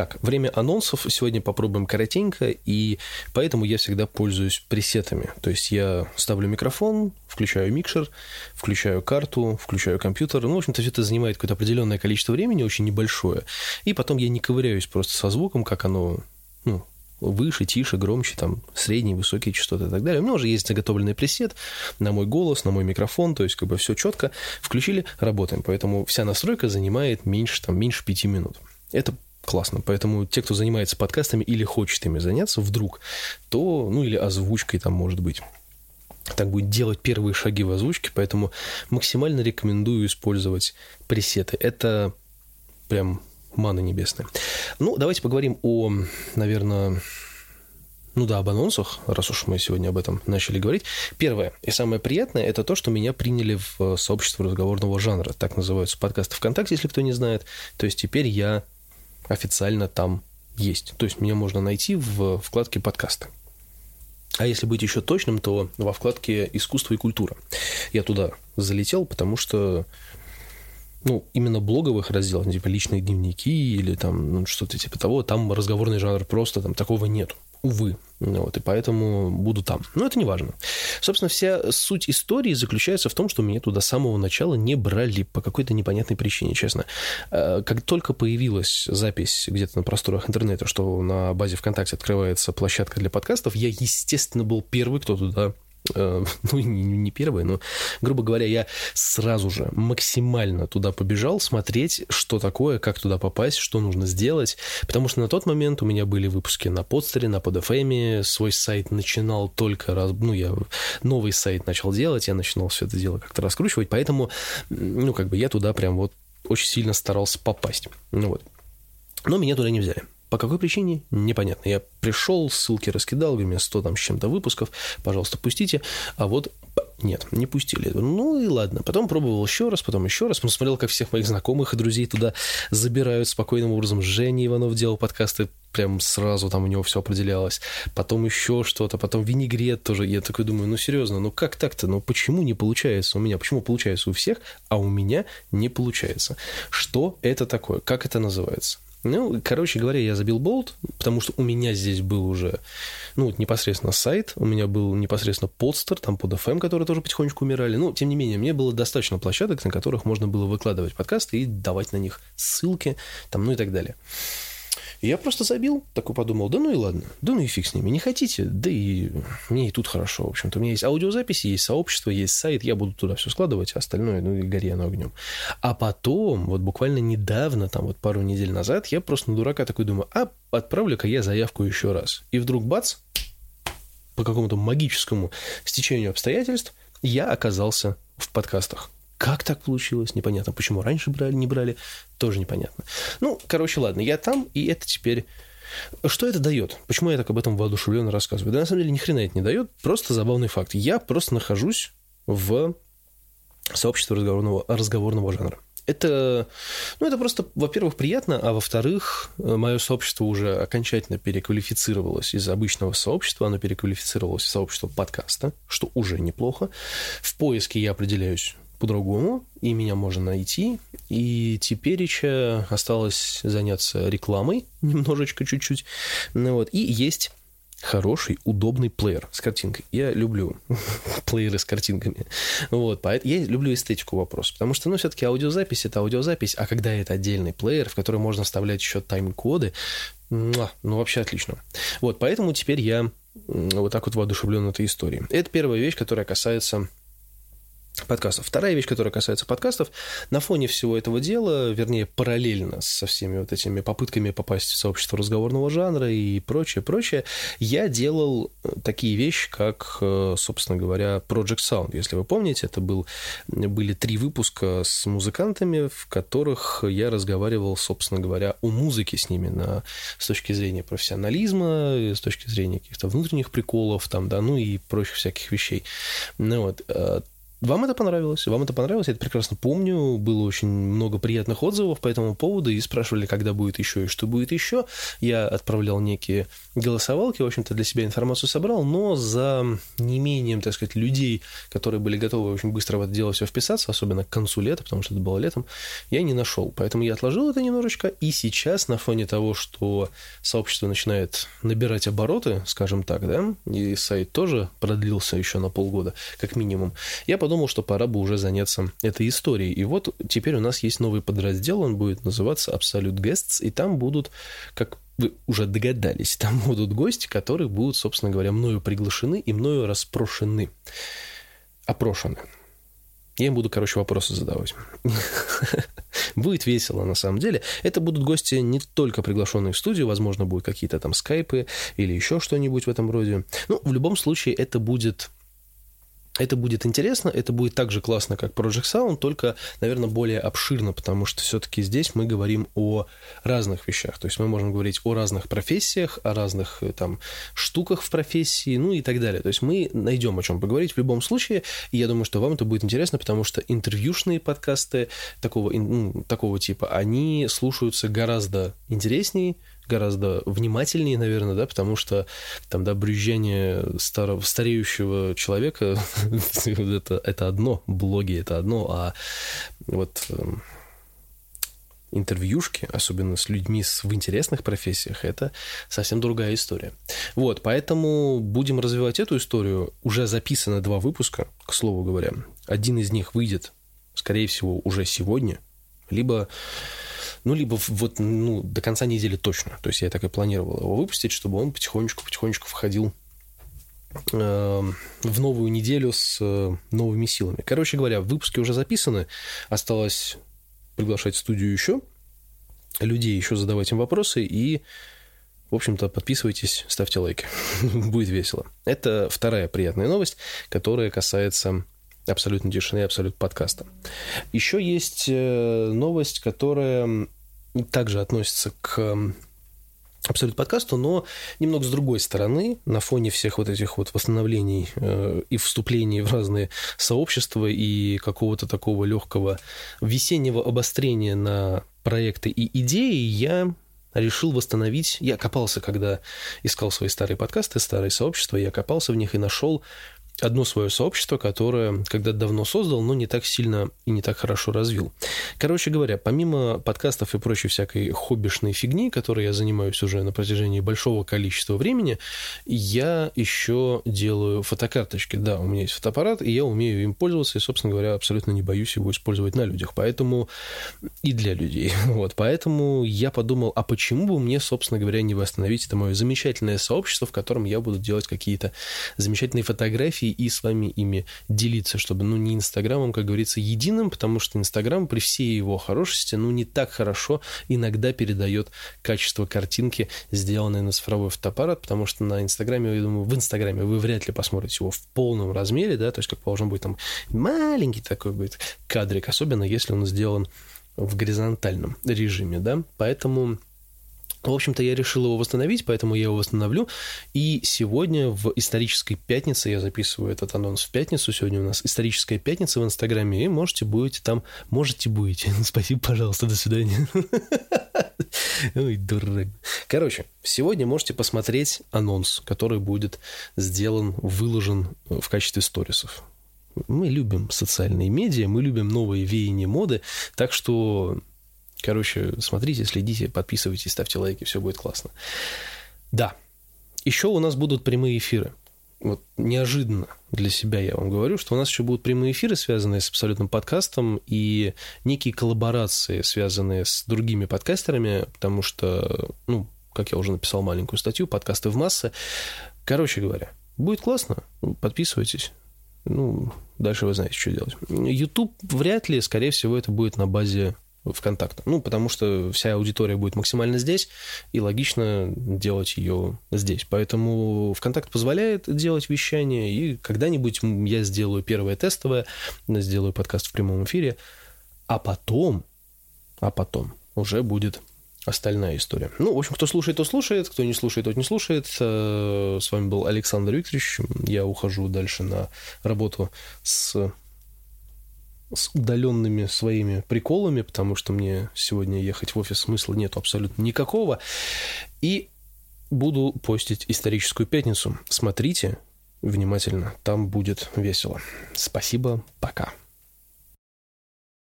Так, время анонсов сегодня попробуем коротенько, и поэтому я всегда пользуюсь пресетами. То есть я ставлю микрофон, включаю микшер, включаю карту, включаю компьютер. Ну, в общем-то, все это занимает какое-то определенное количество времени, очень небольшое. И потом я не ковыряюсь просто со звуком, как оно ну, выше, тише, громче, там, средние, высокие частоты и так далее. У меня уже есть заготовленный пресет на мой голос, на мой микрофон, то есть как бы все четко. Включили, работаем. Поэтому вся настройка занимает меньше, там, меньше пяти минут. Это классно. Поэтому те, кто занимается подкастами или хочет ими заняться вдруг, то, ну, или озвучкой там, может быть, так будет делать первые шаги в озвучке, поэтому максимально рекомендую использовать пресеты. Это прям мана небесная. Ну, давайте поговорим о, наверное, ну да, об анонсах, раз уж мы сегодня об этом начали говорить. Первое и самое приятное – это то, что меня приняли в сообщество разговорного жанра. Так называются подкасты ВКонтакте, если кто не знает. То есть теперь я официально там есть. То есть меня можно найти в вкладке подкаста. А если быть еще точным, то во вкладке «Искусство и культура». Я туда залетел, потому что ну, именно блоговых разделов, типа личные дневники или там ну, что-то типа того, там разговорный жанр просто там такого нету. Увы. Вот, и поэтому буду там. Но это не важно. Собственно, вся суть истории заключается в том, что меня туда с самого начала не брали по какой-то непонятной причине, честно. Э, как только появилась запись где-то на просторах интернета, что на базе ВКонтакте открывается площадка для подкастов, я, естественно, был первый, кто туда ну, не первое, но, грубо говоря, я сразу же максимально туда побежал смотреть, что такое, как туда попасть, что нужно сделать, потому что на тот момент у меня были выпуски на подстере, на PodFM, свой сайт начинал только, раз, ну, я новый сайт начал делать, я начинал все это дело как-то раскручивать, поэтому, ну, как бы я туда прям вот очень сильно старался попасть, ну вот. Но меня туда не взяли. По какой причине? Непонятно. Я пришел, ссылки раскидал, у меня 100 там с чем-то выпусков, пожалуйста, пустите. А вот нет, не пустили. Ну и ладно. Потом пробовал еще раз, потом еще раз. Посмотрел, как всех моих знакомых и друзей туда забирают спокойным образом. Женя Иванов делал подкасты, прям сразу там у него все определялось. Потом еще что-то, потом винегрет тоже. Я такой думаю, ну серьезно, ну как так-то? Ну почему не получается у меня? Почему получается у всех, а у меня не получается? Что это такое? Как это называется? Ну, короче говоря, я забил болт, потому что у меня здесь был уже, ну, непосредственно сайт, у меня был непосредственно подстер, там под FM, которые тоже потихонечку умирали. Но, тем не менее, мне было достаточно площадок, на которых можно было выкладывать подкасты и давать на них ссылки, там, ну и так далее. И я просто забил, такой подумал, да ну и ладно, да ну и фиг с ними, не хотите, да и мне и тут хорошо, в общем-то. У меня есть аудиозаписи, есть сообщество, есть сайт, я буду туда все складывать, а остальное, ну и гори оно огнем. А потом, вот буквально недавно, там вот пару недель назад, я просто на дурака такой думаю, а отправлю-ка я заявку еще раз. И вдруг бац, по какому-то магическому стечению обстоятельств, я оказался в подкастах. Как так получилось? Непонятно. Почему раньше брали, не брали? Тоже непонятно. Ну, короче, ладно, я там, и это теперь... Что это дает? Почему я так об этом воодушевленно рассказываю? Да на самом деле ни хрена это не дает, просто забавный факт. Я просто нахожусь в сообществе разговорного, разговорного жанра. Это, ну, это просто, во-первых, приятно, а во-вторых, мое сообщество уже окончательно переквалифицировалось из обычного сообщества, оно переквалифицировалось в сообщество подкаста, что уже неплохо. В поиске я определяюсь по-другому, и меня можно найти. И теперь еще осталось заняться рекламой немножечко, чуть-чуть. Ну, вот. И есть хороший, удобный плеер с картинкой. Я люблю плееры с картинками. Вот, поэтому я люблю эстетику вопроса, потому что, ну, все-таки аудиозапись — это аудиозапись, а когда это отдельный плеер, в который можно вставлять еще тайм-коды, ну, вообще отлично. Вот, поэтому теперь я вот так вот воодушевлен этой историей. Это первая вещь, которая касается подкастов. Вторая вещь, которая касается подкастов, на фоне всего этого дела, вернее, параллельно со всеми вот этими попытками попасть в сообщество разговорного жанра и прочее, прочее, я делал э, такие вещи, как, э, собственно говоря, Project Sound. Если вы помните, это был, были три выпуска с музыкантами, в которых я разговаривал, собственно говоря, о музыке с ними на, с точки зрения профессионализма, с точки зрения каких-то внутренних приколов, там, да, ну и прочих всяких вещей. Ну вот, э, вам это понравилось, вам это понравилось, я это прекрасно помню, было очень много приятных отзывов по этому поводу, и спрашивали, когда будет еще и что будет еще. Я отправлял некие голосовалки, в общем-то, для себя информацию собрал, но за неимением, так сказать, людей, которые были готовы очень быстро в это дело все вписаться, особенно к концу лета, потому что это было летом, я не нашел. Поэтому я отложил это немножечко, и сейчас на фоне того, что сообщество начинает набирать обороты, скажем так, да, и сайт тоже продлился еще на полгода, как минимум, я подумал, подумал, что пора бы уже заняться этой историей. И вот теперь у нас есть новый подраздел, он будет называться Absolute Guests, и там будут, как вы уже догадались, там будут гости, которые будут, собственно говоря, мною приглашены и мною распрошены. Опрошены. Я им буду, короче, вопросы задавать. Будет весело, на самом деле. Это будут гости не только приглашенные в студию, возможно, будут какие-то там скайпы или еще что-нибудь в этом роде. Ну, в любом случае, это будет это будет интересно, это будет так же классно, как Project Sound, только, наверное, более обширно, потому что все-таки здесь мы говорим о разных вещах. То есть мы можем говорить о разных профессиях, о разных э, там штуках в профессии, ну и так далее. То есть мы найдем о чем поговорить в любом случае, и я думаю, что вам это будет интересно, потому что интервьюшные подкасты такого, ну, такого типа, они слушаются гораздо интереснее, гораздо внимательнее, наверное, да, потому что там, да, брюзжание старого, стареющего человека это, это одно, блоги это одно, а вот эм, интервьюшки, особенно с людьми в интересных профессиях, это совсем другая история. Вот, поэтому будем развивать эту историю. Уже записано два выпуска, к слову говоря. Один из них выйдет, скорее всего, уже сегодня, либо ну, либо вот, ну, до конца недели точно. То есть я так и планировал его выпустить, чтобы он потихонечку-потихонечку входил э, в новую неделю с э, новыми силами. Короче говоря, выпуски уже записаны. Осталось приглашать в студию еще людей, еще задавать им вопросы и в общем-то, подписывайтесь, ставьте лайки. Будет весело. Это вторая приятная новость, которая касается абсолютно тишины абсолют подкаста. Еще есть э, новость, которая также относится к Абсолют подкасту, но немного с другой стороны, на фоне всех вот этих вот восстановлений э, и вступлений в разные сообщества и какого-то такого легкого весеннего обострения на проекты и идеи, я решил восстановить. Я копался, когда искал свои старые подкасты, старые сообщества, я копался в них и нашел одно свое сообщество, которое когда-то давно создал, но не так сильно и не так хорошо развил. Короче говоря, помимо подкастов и прочей всякой хоббишной фигни, которой я занимаюсь уже на протяжении большого количества времени, я еще делаю фотокарточки. Да, у меня есть фотоаппарат, и я умею им пользоваться, и, собственно говоря, абсолютно не боюсь его использовать на людях. Поэтому и для людей. Вот, поэтому я подумал, а почему бы мне, собственно говоря, не восстановить это мое замечательное сообщество, в котором я буду делать какие-то замечательные фотографии и с вами ими делиться, чтобы, ну, не Инстаграмом, как говорится, единым, потому что Инстаграм при всей его хорошести, ну, не так хорошо иногда передает качество картинки, сделанной на цифровой фотоаппарат, потому что на Инстаграме, я думаю, в Инстаграме вы вряд ли посмотрите его в полном размере, да, то есть, как положено будет там маленький такой будет кадрик, особенно если он сделан в горизонтальном режиме, да, поэтому в общем-то, я решил его восстановить, поэтому я его восстановлю. И сегодня в исторической пятнице, я записываю этот анонс в пятницу, сегодня у нас историческая пятница в Инстаграме, и можете будете там, можете будете. Спасибо, пожалуйста, до свидания. Ой, дурак. Короче, сегодня можете посмотреть анонс, который будет сделан, выложен в качестве сторисов. Мы любим социальные медиа, мы любим новые веяния моды, так что Короче, смотрите, следите, подписывайтесь, ставьте лайки, все будет классно. Да, еще у нас будут прямые эфиры. Вот неожиданно для себя я вам говорю, что у нас еще будут прямые эфиры, связанные с абсолютным подкастом, и некие коллаборации, связанные с другими подкастерами, потому что, ну, как я уже написал маленькую статью, подкасты в массы. Короче говоря, будет классно, подписывайтесь. Ну, дальше вы знаете, что делать. YouTube вряд ли, скорее всего, это будет на базе ВКонтакта. Ну, потому что вся аудитория будет максимально здесь, и логично делать ее здесь. Поэтому ВКонтакт позволяет делать вещание, и когда-нибудь я сделаю первое тестовое, сделаю подкаст в прямом эфире, а потом, а потом уже будет остальная история. Ну, в общем, кто слушает, то слушает, кто не слушает, тот не слушает. Э, с вами был Александр Викторович. Я ухожу дальше на работу с с удаленными своими приколами, потому что мне сегодня ехать в офис смысла нет абсолютно никакого. И буду постить историческую пятницу. Смотрите внимательно, там будет весело. Спасибо, пока.